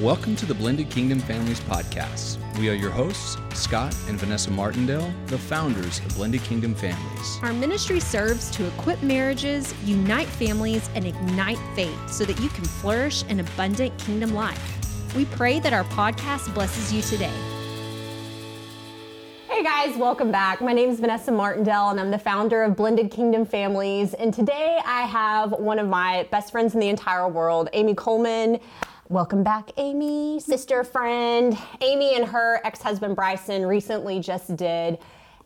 Welcome to the Blended Kingdom Families podcast. We are your hosts, Scott and Vanessa Martindale, the founders of Blended Kingdom Families. Our ministry serves to equip marriages, unite families, and ignite faith so that you can flourish an abundant kingdom life. We pray that our podcast blesses you today. Hey guys, welcome back. My name is Vanessa Martindale and I'm the founder of Blended Kingdom Families. And today I have one of my best friends in the entire world, Amy Coleman. Welcome back, Amy, sister friend. Amy and her ex husband Bryson recently just did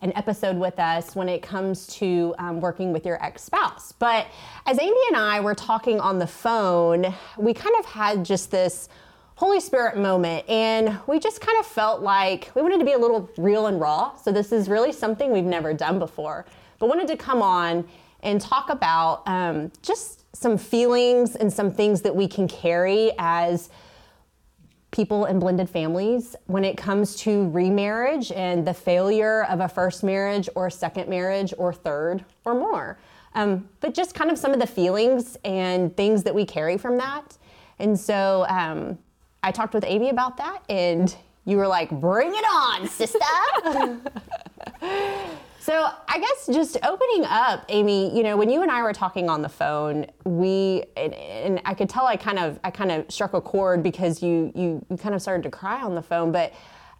an episode with us when it comes to um, working with your ex spouse. But as Amy and I were talking on the phone, we kind of had just this Holy Spirit moment, and we just kind of felt like we wanted to be a little real and raw. So, this is really something we've never done before, but wanted to come on and talk about um, just some feelings and some things that we can carry as people in blended families when it comes to remarriage and the failure of a first marriage or second marriage or third or more. Um, but just kind of some of the feelings and things that we carry from that. And so um, I talked with Amy about that, and you were like, bring it on, sister. So I guess just opening up, Amy, you know, when you and I were talking on the phone, we and, and, I could tell I kind of I kind of struck a chord because you you you kind of started to cry on the phone, but.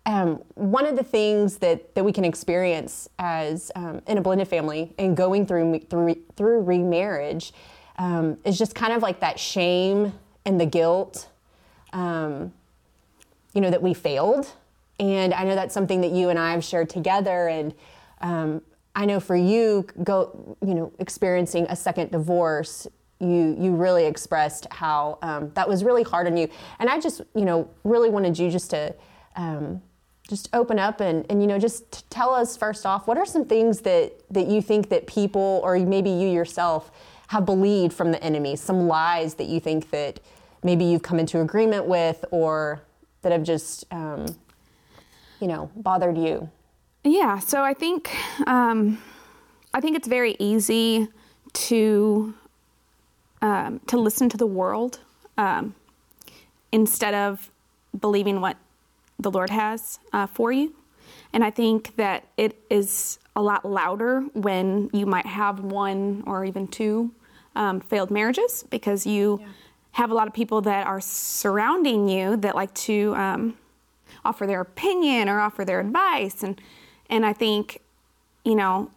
Um, one of the things that, that we can experience as um, in a blended family and going through through through remarriage um, is just kind of like that shame and the guilt, um, you know, that we failed. And I know that's something that you and I have shared together. And um, I know for you, go you know, experiencing a second divorce, you you really expressed how um, that was really hard on you, and I just you know really wanted you just to. Um, just open up and, and you know just tell us first off what are some things that that you think that people or maybe you yourself have believed from the enemy some lies that you think that maybe you've come into agreement with or that have just um, you know bothered you yeah, so I think um, I think it's very easy to um, to listen to the world um, instead of believing what the Lord has uh, for you. And I think that it is a lot louder when you might have one or even two um, failed marriages because you yeah. have a lot of people that are surrounding you that like to um, offer their opinion or offer their advice and and I think, you know,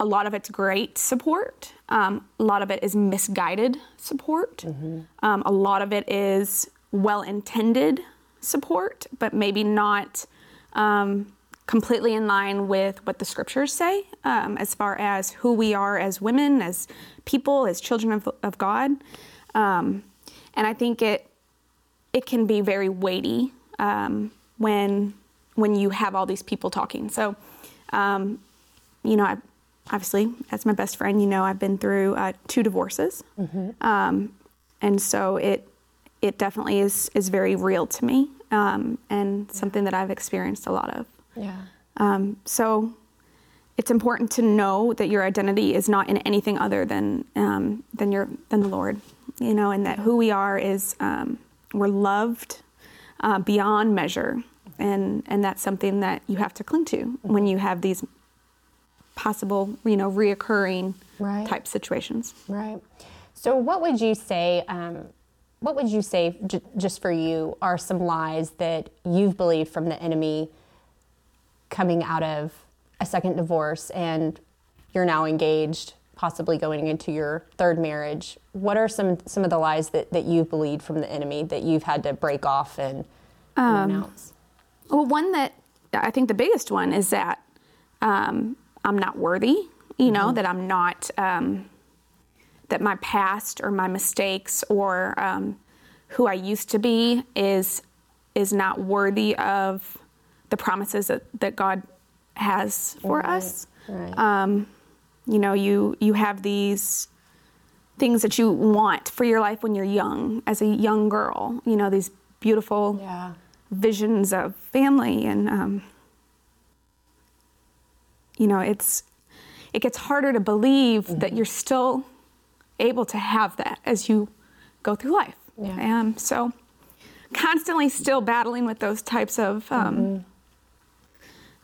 a lot of it's great support. Um, a lot of it is misguided support. Mm-hmm. Um, a lot of it is well intended support, but maybe not um, completely in line with what the scriptures say um, as far as who we are as women, as people, as children of, of God. Um, and I think it it can be very weighty um, when when you have all these people talking. So, um, you know, I, obviously, as my best friend, you know, I've been through uh, two divorces, mm-hmm. um, and so it it definitely is is very real to me, um, and yeah. something that I've experienced a lot of. Yeah. Um, so it's important to know that your identity is not in anything other than um, than your than the Lord, you know, and that who we are is um, we're loved uh, beyond measure and and that's something that you have to cling to when you have these possible, you know, reoccurring right. type situations. Right. So, what would you say? Um, what would you say, j- just for you, are some lies that you've believed from the enemy coming out of a second divorce, and you're now engaged, possibly going into your third marriage? What are some some of the lies that that you've believed from the enemy that you've had to break off and, and um, announce? Well, one that I think the biggest one is that um, I'm not worthy, you know, mm-hmm. that I'm not, um, that my past or my mistakes or um, who I used to be is is not worthy of the promises that, that God has for right. us. Right. Um, you know, you you have these things that you want for your life when you're young, as a young girl. You know, these beautiful. Yeah visions of family and um, you know it's it gets harder to believe mm-hmm. that you're still able to have that as you go through life yeah. And so constantly still battling with those types of um,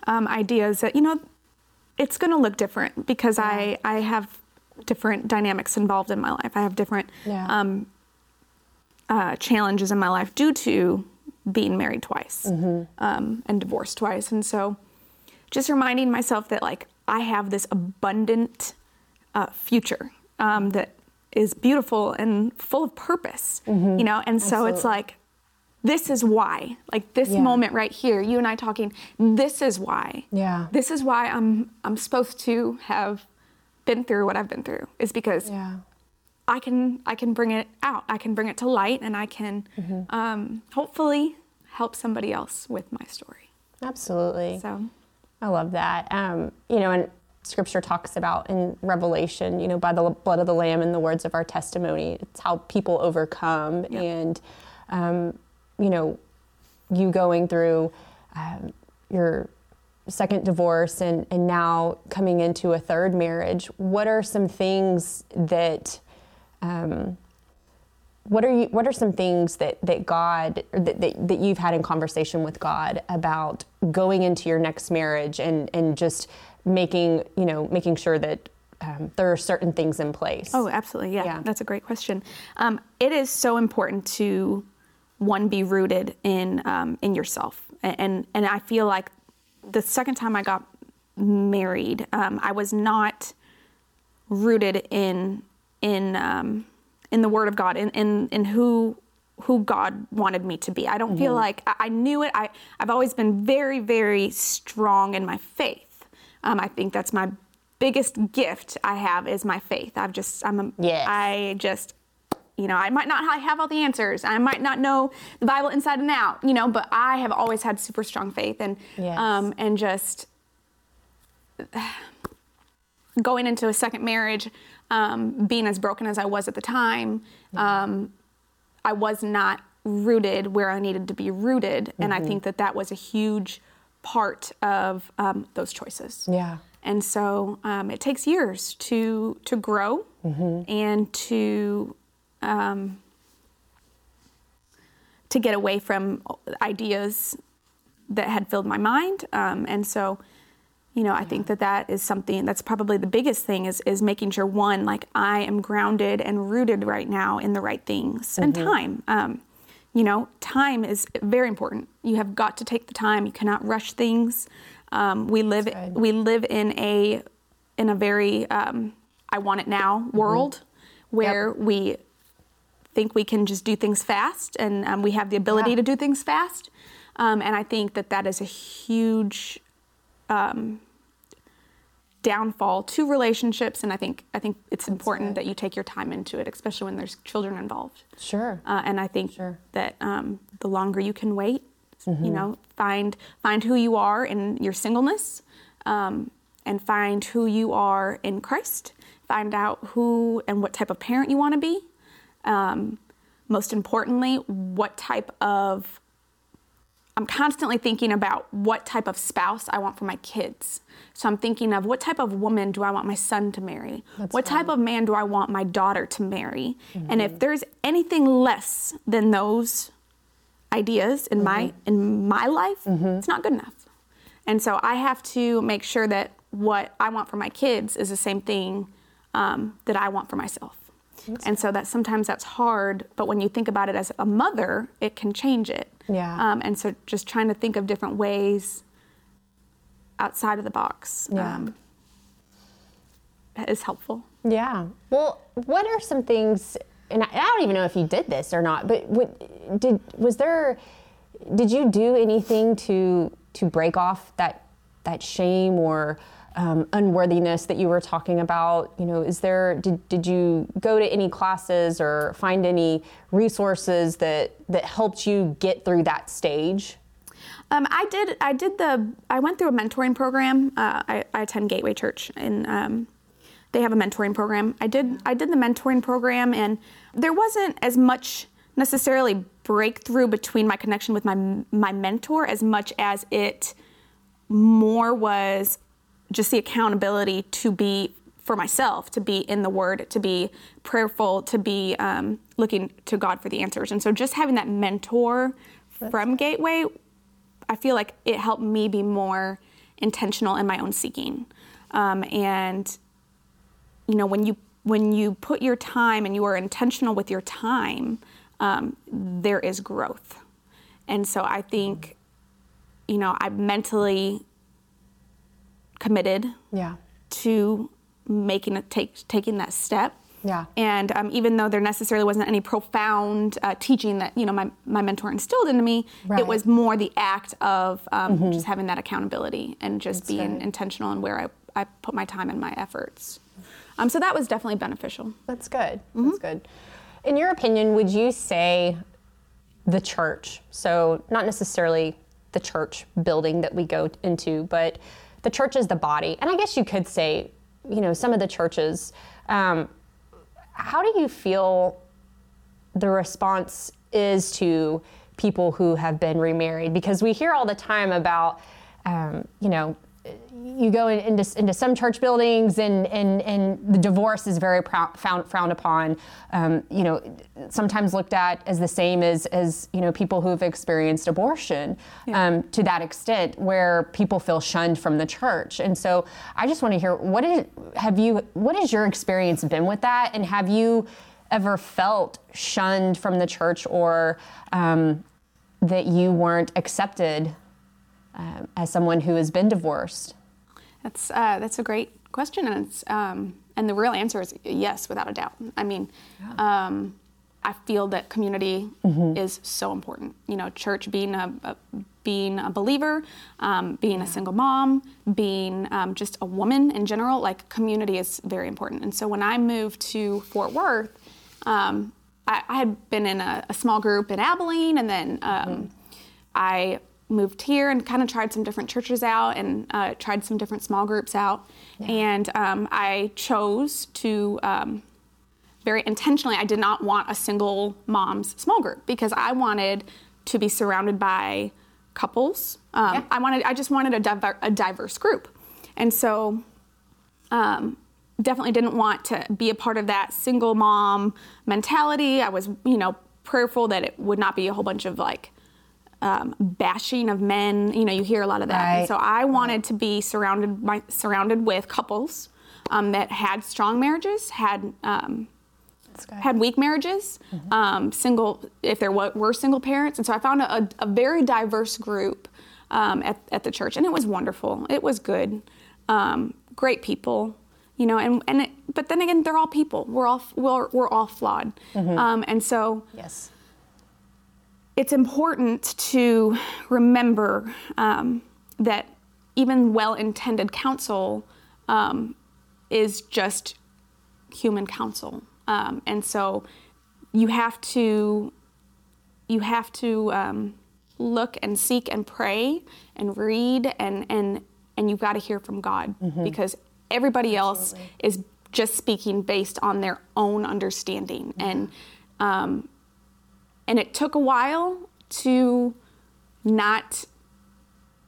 um, ideas that you know it's going to look different because I I have different dynamics involved in my life. I have different Yeah. um, uh, challenges in my life due to being married twice um, and divorced twice, and so just reminding myself that like I have this abundant uh, future um, that is beautiful and full of purpose, you know, and so it's like this is why like this Yeah. moment right here you and i talking this is why Yeah. this is why i'm i'm supposed to have been through what i've been through is because Yeah. I can i can bring it out i can bring it to light and i can Mm-hmm. um, hopefully help somebody else with my story Absolutely. so I love that. Um, you know, and scripture talks about in Revelation, you know, by the blood of the Lamb and the words of our testimony, it's how people overcome. Yep. And, um, you know, you going through um, your second divorce and, and now coming into a third marriage, what are some things that, um, what are you what are some things that that god or that, that, that you've had in conversation with god about going into your next marriage and and just making you know making sure that um, there are certain things in place Oh, absolutely. Yeah, Yeah. that's a great question. Um, it is so important to one be rooted in um, in yourself, and, and and I feel like the second time I got married, um, I was not rooted in in um, in the Word of God, in in, in who who God wanted me to be. I don't feel like I, I knew it. I I've always been very very strong in my faith. Um, I think that's my biggest gift I have is my faith. I've just I'm a, Yes. I just you know I might not have all the answers. I might not know the Bible inside and out. You know, but I have always had super strong faith and Yes. um, and just going into a second marriage, um, being as broken as I was at the time, um, I was not rooted where I needed to be rooted, and I think that that was a huge part of um, those choices. yeah And so um, it takes years to to grow and to um, to get away from ideas that had filled my mind. Um, and so, you know, I think that that is something that's probably the biggest thing is is making sure one like I am grounded and rooted right now in the right things and time. Um, you know, time is very important. You have got to take the time. You cannot rush things. Um, we live we live in a in a very um, I want it now world where we think we can just do things fast and um, we have the ability Yeah. to do things fast. Um, and I think that that is a huge um, downfall to relationships. And I think I think it's important good. that you take your time into it, especially when there's children involved. sure Uh, and I think Sure. that um, the longer you can wait, Mm-hmm. you know, find find who you are in your singleness, um, and find who you are in Christ. Find out who and what type of parent you want to be. Um, most importantly, what type of I'm constantly thinking about what type of spouse I want for my kids. So I'm thinking of what type of woman do I want my son to marry? That's what type of man do I want my daughter to marry? Mm-hmm. And if there's anything less than those ideas in my mm-hmm. in my life, mm-hmm. it's not good enough. And so I have to make sure that what I want for my kids is the same thing um, that I want for myself. And so that sometimes that's hard, but when you think about it as a mother, it can change it. Yeah. Um, and so just trying to think of different ways outside of the box Yeah. um, is helpful. Yeah. Well, what are some things? And I, I don't even know if you did this or not, but what, did was there? Did you do anything to to break off that that shame or um, unworthiness that you were talking about? You know, is there? Did did you go to any classes or find any resources that that helped you get through that stage? Um, I did. I did the. I went through a mentoring program. Uh, I, I attend Gateway Church, and um, they have a mentoring program. I did. I did the mentoring program, and there wasn't as much necessarily breakthrough between my connection with my my mentor as much as it more was just the accountability to be for myself to be in the Word, to be prayerful, to be um, looking to God for the answers. And so just having that mentor from Gateway, I feel like it helped me be more intentional in my own seeking. Um, and you know, when you when you put your time and you are intentional with your time, um, there is growth. And so I think, you know, I mentally committed Yeah. to making it take taking that step. Yeah. And um, even though there necessarily wasn't any profound uh, teaching that you know my, my mentor instilled into me, Right. it was more the act of um, just having that accountability and just being good. intentional in where I, I put my time and my efforts. Um, so that was definitely beneficial. That's good. Mm-hmm. That's good. In your opinion, would you say the church, so not necessarily the church building that we go into, but the church is the body, and I guess you could say, you know, some of the churches, um, how do you feel the response is to people who have been remarried? Because we hear all the time about um, you know you go in, into, into some church buildings and, and, and the divorce is very found, frowned upon. Um, you know sometimes looked at as the same as, as you know people who have experienced abortion um, to that extent where people feel shunned from the church. And so i just want to hear what is have you what has your experience been with that? And have you ever felt shunned from the church or um, that you weren't accepted um, as someone who has been divorced? That's uh, that's a great question, and it's um, and the real answer is yes, without a doubt. I mean, um, I feel that community is so important. You know, church being a, a being a believer, um, being a single mom, being um, just a woman in general, like community is very important. And so when I moved to Fort Worth, um, I, I had been in a, a small group in Abilene, and then um, I moved here and kind of tried some different churches out and uh, tried some different small groups out. And um, I chose to um, very intentionally, I did not want a single mom's small group because I wanted to be surrounded by couples. Um, Yeah. I wanted, I just wanted a, diver- a diverse group, and so um, definitely didn't want to be a part of that single mom mentality. I was, you know, prayerful that it would not be a whole bunch of like um, bashing of men. You know, you hear a lot of that. Right. And so I wanted to be surrounded by, surrounded with couples um, that had strong marriages, had um, had weak marriages, um, single if there were, were single parents, and so I found a, a very diverse group um, at, at the church, and it was wonderful. It was good, um, great people, you know, and and it, but then again, they're all people. We're all we're, we're all flawed, um, and so Yes. It's important to remember um, that even well-intended counsel um, is just human counsel, um, and so you have to you have to um, look and seek and pray and read and and and you've got to hear from God because everybody else is just speaking based on their own understanding. And um, and it took a while to not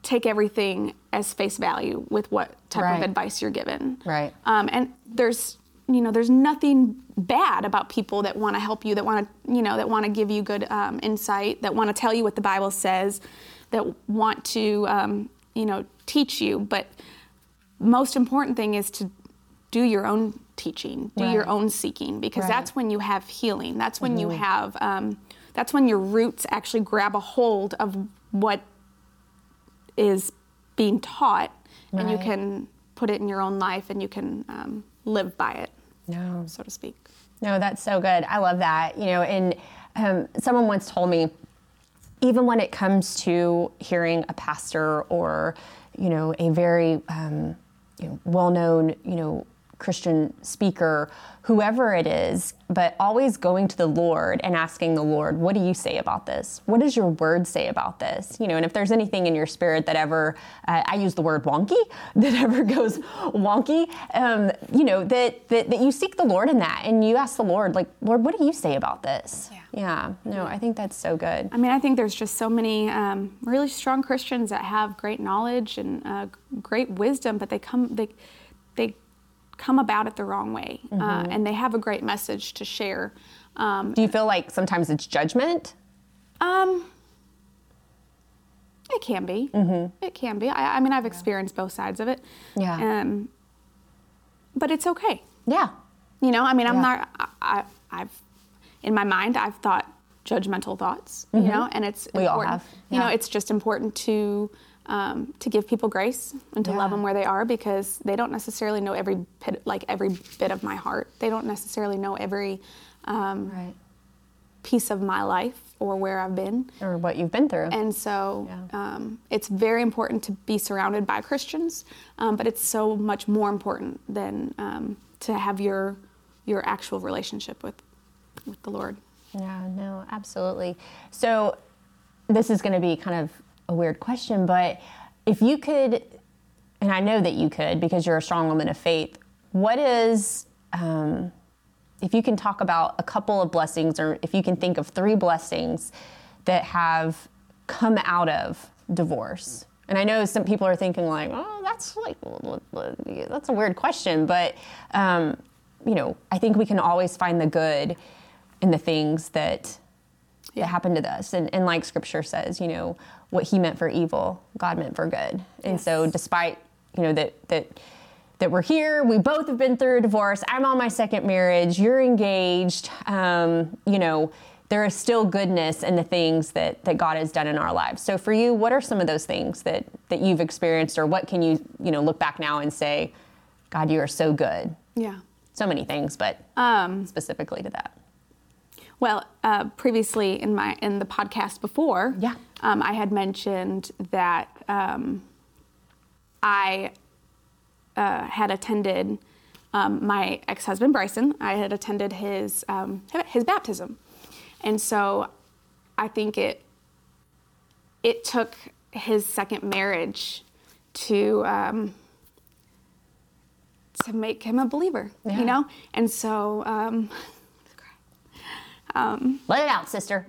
take everything as face value with what type Right. of advice you're given. Right. Um, and there's you know there's nothing bad about people that want to help you that want to you know that want to give you good um, insight that want to tell you what the bible says that want to um, you know teach you but most important thing is to do your own teaching do your own seeking because Right. Mm-hmm. that's when you have healing that's when you have um, that's when your roots actually grab a hold of what is being taught and you can put it in your own life and you can um, live by it No. so to speak No, that's so good. I love that. You know, and um, someone once told me, even when it comes to hearing a pastor or, you know, a very um, you know, well-known, you know, Christian speaker, whoever it is, but always going to the Lord and asking the Lord, what do you say about this? What does your word say about this? You know, and if there's anything in your spirit that ever, uh, I use the word wonky, that ever goes wonky, um, you know, that, that, that you seek the Lord in that and you ask the Lord, like, Lord, what do you say about this? Yeah. Yeah. No, I think that's so good. I mean, I think there's just so many um, really strong Christians that have great knowledge and uh, great wisdom, but they come they they come about it the wrong way, uh, and they have a great message to share. Um, Do you feel like sometimes it's judgment? um, it can be. It can be. I, I mean, I've experienced both sides of it. Yeah. Um, but it's okay. Yeah. You know, I mean, I'm Yeah. not. I, I, I've in my mind, I've thought judgmental thoughts. You know, and it's Mm-hmm. We all important. have, You know, it's just important to um, to give people grace and to love them where they are because they don't necessarily know every bit, like every bit of my heart. They don't necessarily know every um, Right. piece of my life or where I've been. Or what you've been through. And so Yeah. um, it's very important to be surrounded by Christians, um, but it's so much more important than um, to have your your actual relationship with with the Lord. Yeah, no, absolutely. So, this is going to be kind of a weird question, but if you could, and I know that you could because you're a strong woman of faith, what is, um, if you can talk about a couple of blessings, or if you can think of three blessings that have come out of divorce? And I know some people are thinking like, oh, that's like that's a weird question, but um, you know, I think we can always find the good in the things that that happened to us. And, and like Scripture says, you know, what He meant for evil, God meant for good. And so, despite you know that that that we're here, we both have been through a divorce. I'm on my second marriage. You're engaged. Um, you know. There is still goodness in the things that, that God has done in our lives. So for you, what are some of those things that, that you've experienced or what can you, you know, look back now and say, God, you are so good? Yeah. So many things, but Um, specifically to that. well, uh, previously in my in the podcast before, Yeah. Um, I had mentioned that um, I uh, had attended um, my ex-husband Bryson. I had attended his um, his baptism, and so I think it it took his second marriage to um, to make him a believer. Yeah. You know, and so. Um, Let it out, sister.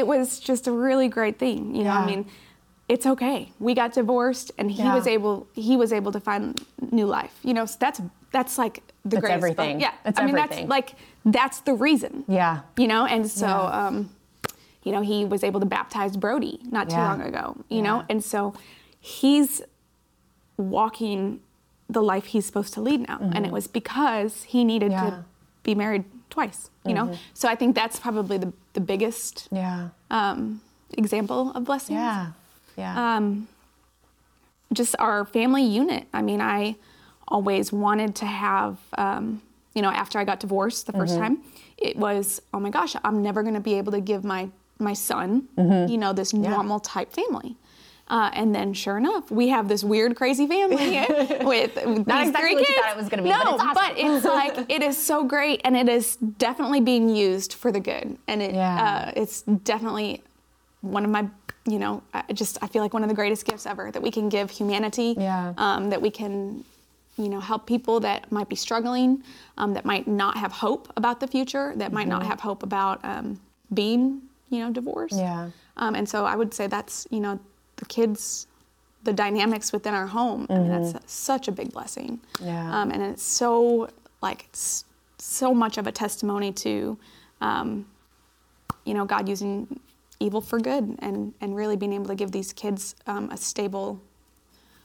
It was just a really great thing. You know, Yeah. I mean, it's okay. We got divorced, and he Yeah. was able he was able to find new life. You know, so that's that's like the That's greatest. book. everything. Yeah, That's I mean everything. that's like that's the reason. Yeah. You know, and so Yeah. um, you know he was able to baptize Brody not too Yeah. long ago. You Yeah. know, and so he's walking the life he's supposed to lead now, and it was because he needed Mm-hmm. Yeah. to be married twice. You know, so I think that's probably the the biggest Yeah. um, example of blessings. Yeah. Yeah. Um, just our family unit. I mean, I always wanted to have, um, you know, after I got divorced the 1st Mm-hmm. time, it was, oh my gosh, I'm never going to be able to give my my son, Mm-hmm. you know, this normal type family. Uh, and then, sure enough, we have this weird, crazy family with, Not these exactly three kids. thought it was gonna be, no, but it's awesome. it's like it is so great, and it is definitely being used for the good, and it Yeah. uh, it's definitely one of my you know I just i feel like one of the greatest gifts ever that we can give humanity Yeah. um, that we can you know help people that might be struggling um, that might not have hope about the future that might not have hope about um, being you know divorced Yeah. um, and so i would say that's you know the kids the dynamics within our home i mean that's such a big blessing Yeah. um, and it's so like it's so much of a testimony to um, you know god using evil for good and and really being able to give these kids um, a stable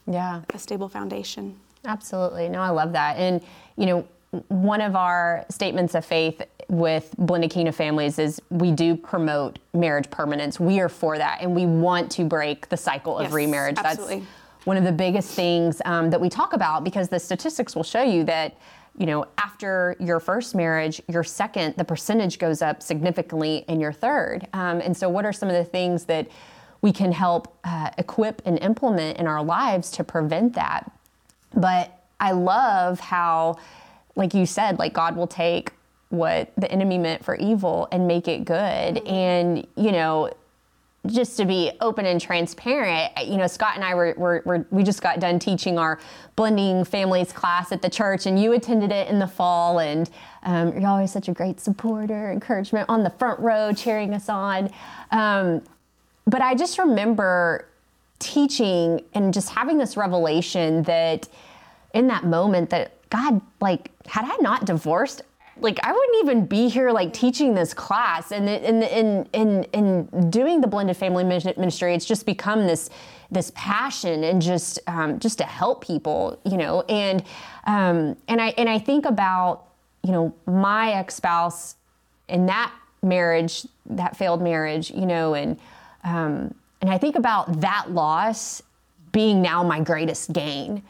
yeah. a stable foundation Absolutely. No, I love that. And, you know, one of our statements of faith with Blended Kingdom Families is we do promote marriage permanence. We are for that. And we want to break the cycle of Yes, remarriage. absolutely. That's one of the biggest things um, that we talk about because the statistics will show you that, you know, after your first marriage, your second, the percentage goes up significantly in your third. Um, and so, what are some of the things that we can help uh, equip and implement in our lives to prevent that? But I love how, like you said, like God will take what the enemy meant for evil and make it good. And, you know, just to be open and transparent, you know, Scott and I were, were, were, we just got done teaching our blending families class at the church, and you attended it in the fall, and um, you're always such a great supporter, encouragement on the front row, cheering us on. Um, but I just remember teaching and just having this revelation that in that moment that God, like, had I not divorced, like I wouldn't even be here like teaching this class and in in in in doing the blended family ministry it's just become this this passion and just um, just to help people you know and um, and I and I think about you know my ex spouse and that marriage that failed marriage you know and um, and I think about that loss being now my greatest gain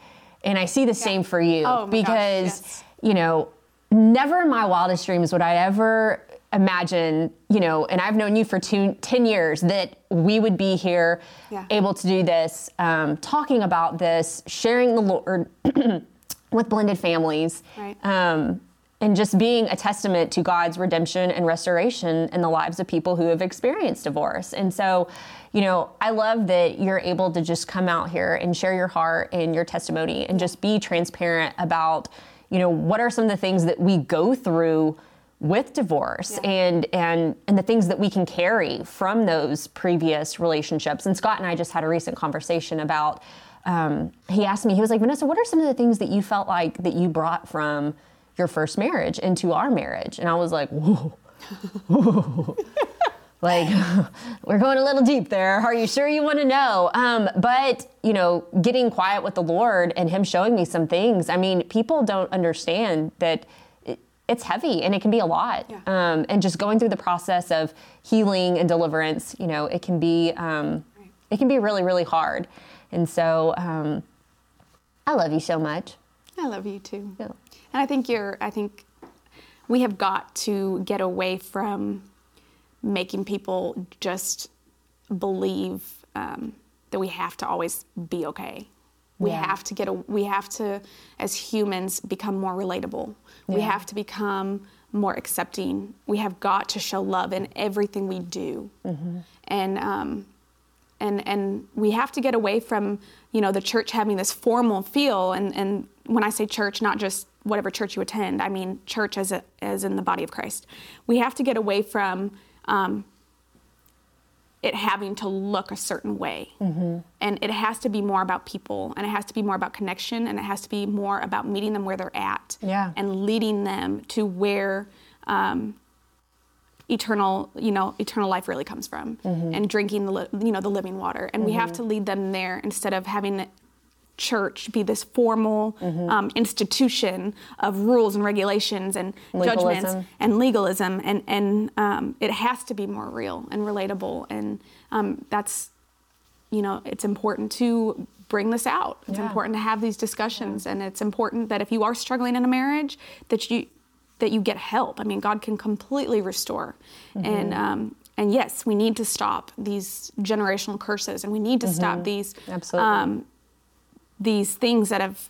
and I see the yeah. same for you oh because gosh, yes. you know never in my wildest dreams would I ever imagine, you know, and I've known you for two, 10 years, that we would be here yeah. able to do this, um, talking about this, sharing the Lord with blended families. Right. Um, and just being a testament to God's redemption and restoration in the lives of people who have experienced divorce. And so, you know, I love that you're able to just come out here and share your heart and your testimony and just be transparent about you know, what are some of the things that we go through with divorce yeah. and and and the things that we can carry from those previous relationships. And Scott and I just had a recent conversation about um, he asked me, he was like, Vanessa, what are some of the things that you felt like that you brought from your first marriage into our marriage? And I was like, whoa. whoa like we're going a little deep there are you sure you want to know um, but you know getting quiet with the lord and him showing me some things i mean people don't understand that it's heavy and it can be a lot yeah. um, and just going through the process of healing and deliverance you know it can be um, right. it can be really really hard and so um, i love you so much i love you too yeah. and i think you're i think we have got to get away from making people just believe um, that we have to always be okay. We yeah. have to get a, we have to, as humans, become more relatable. Yeah. We have to become more accepting. We have got to show love in everything we do. Mm-hmm. And, um, and, and we have to get away from, you know, the church having this formal feel. And, and when I say church, not just whatever church you attend, I mean church as, a, as in the body of Christ. We have to get away from um, it having to look a certain way. Mm-hmm. And it has to be more about people, and it has to be more about connection, and it has to be more about meeting them where they're at yeah. and leading them to where um, eternal, you know, eternal life really comes from, mm-hmm. and drinking the, you know, the living water. And mm-hmm. we have mm-hmm. to lead them there instead of having church be this formal mm-hmm. um, institution of rules and regulations and legalism. judgments and legalism, and and um, it has to be more real and relatable, and um, that's you know it's important to bring this out. It's yeah. important to have these discussions, yeah. and it's important that if you are struggling in a marriage, that you that you get help. I mean, God can completely restore, mm-hmm. and um, and yes, we need to stop these generational curses, and we need to mm-hmm. stop these Absolutely um, these things that have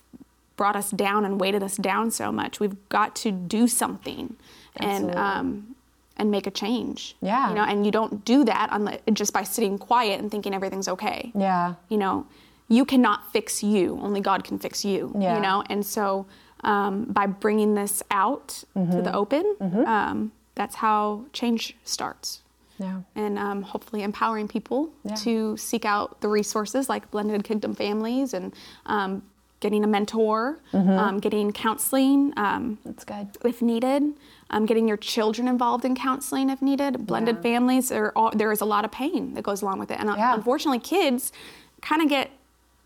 brought us down and weighted us down so much. We've got to do something Absolutely. and um, and make a change. Yeah, you know, and you don't do that unless, just by sitting quiet and thinking everything's okay. Yeah, you know, you cannot fix you. Only God can fix you. Yeah. you know, and so um, by bringing this out mm-hmm. to the open, mm-hmm. um, that's how change starts. Yeah. And um, hopefully empowering people yeah. to seek out the resources like Blended Kingdom Families and um, getting a mentor, mm-hmm. um, getting counseling. Um, That's good. If needed, um, getting your children involved in counseling if needed. Blended yeah. families, there, are, there is a lot of pain that goes along with it. And uh, unfortunately, kids kind of get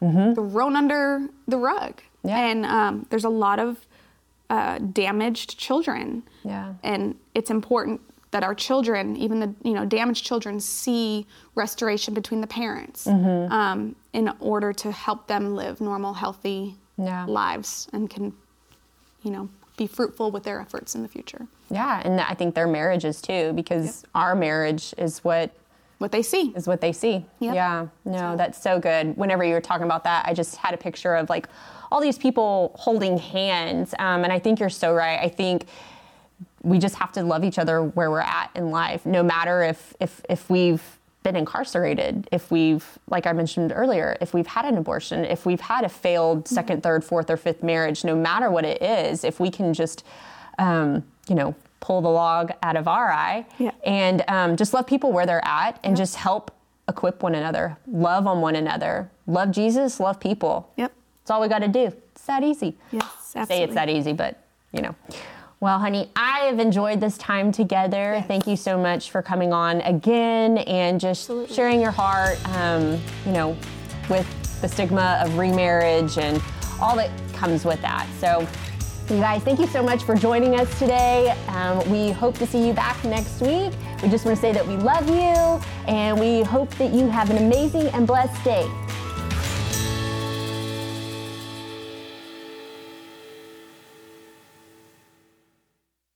mm-hmm. thrown under the rug. Yeah. And um, there's a lot of uh, damaged children. Yeah. And it's important that our children, even the you know damaged children, see restoration between the parents mm-hmm. um, in order to help them live normal, healthy yeah. lives and can, you know, be fruitful with their efforts in the future. Yeah, and I think their marriages too, because yep. our marriage is what what they see is what they see. Yep. Yeah, no, that's so good. Whenever you were talking about that, I just had a picture of like all these people holding hands, um, and I think you're so right. I think we just have to love each other where we're at in life, no matter if if if we've been incarcerated, if we've, like I mentioned earlier, if we've had an abortion, if we've had a failed mm-hmm. second, third, fourth, or fifth marriage, no matter what it is, if we can just, um, you know, pull the log out of our eye yeah. and um, just love people where they're at and just help equip one another, love on one another, love Jesus, love people. Yep. That's all we got to do. It's that easy. Yes, Say it's that easy, but you know. Well, honey, I have enjoyed this time together. Thank you so much for coming on again and just sharing your heart, um, you know, with the stigma of remarriage and all that comes with that. So, you guys, thank you so much for joining us today. Um, we hope to see you back next week. We just want to say that we love you and we hope that you have an amazing and blessed day.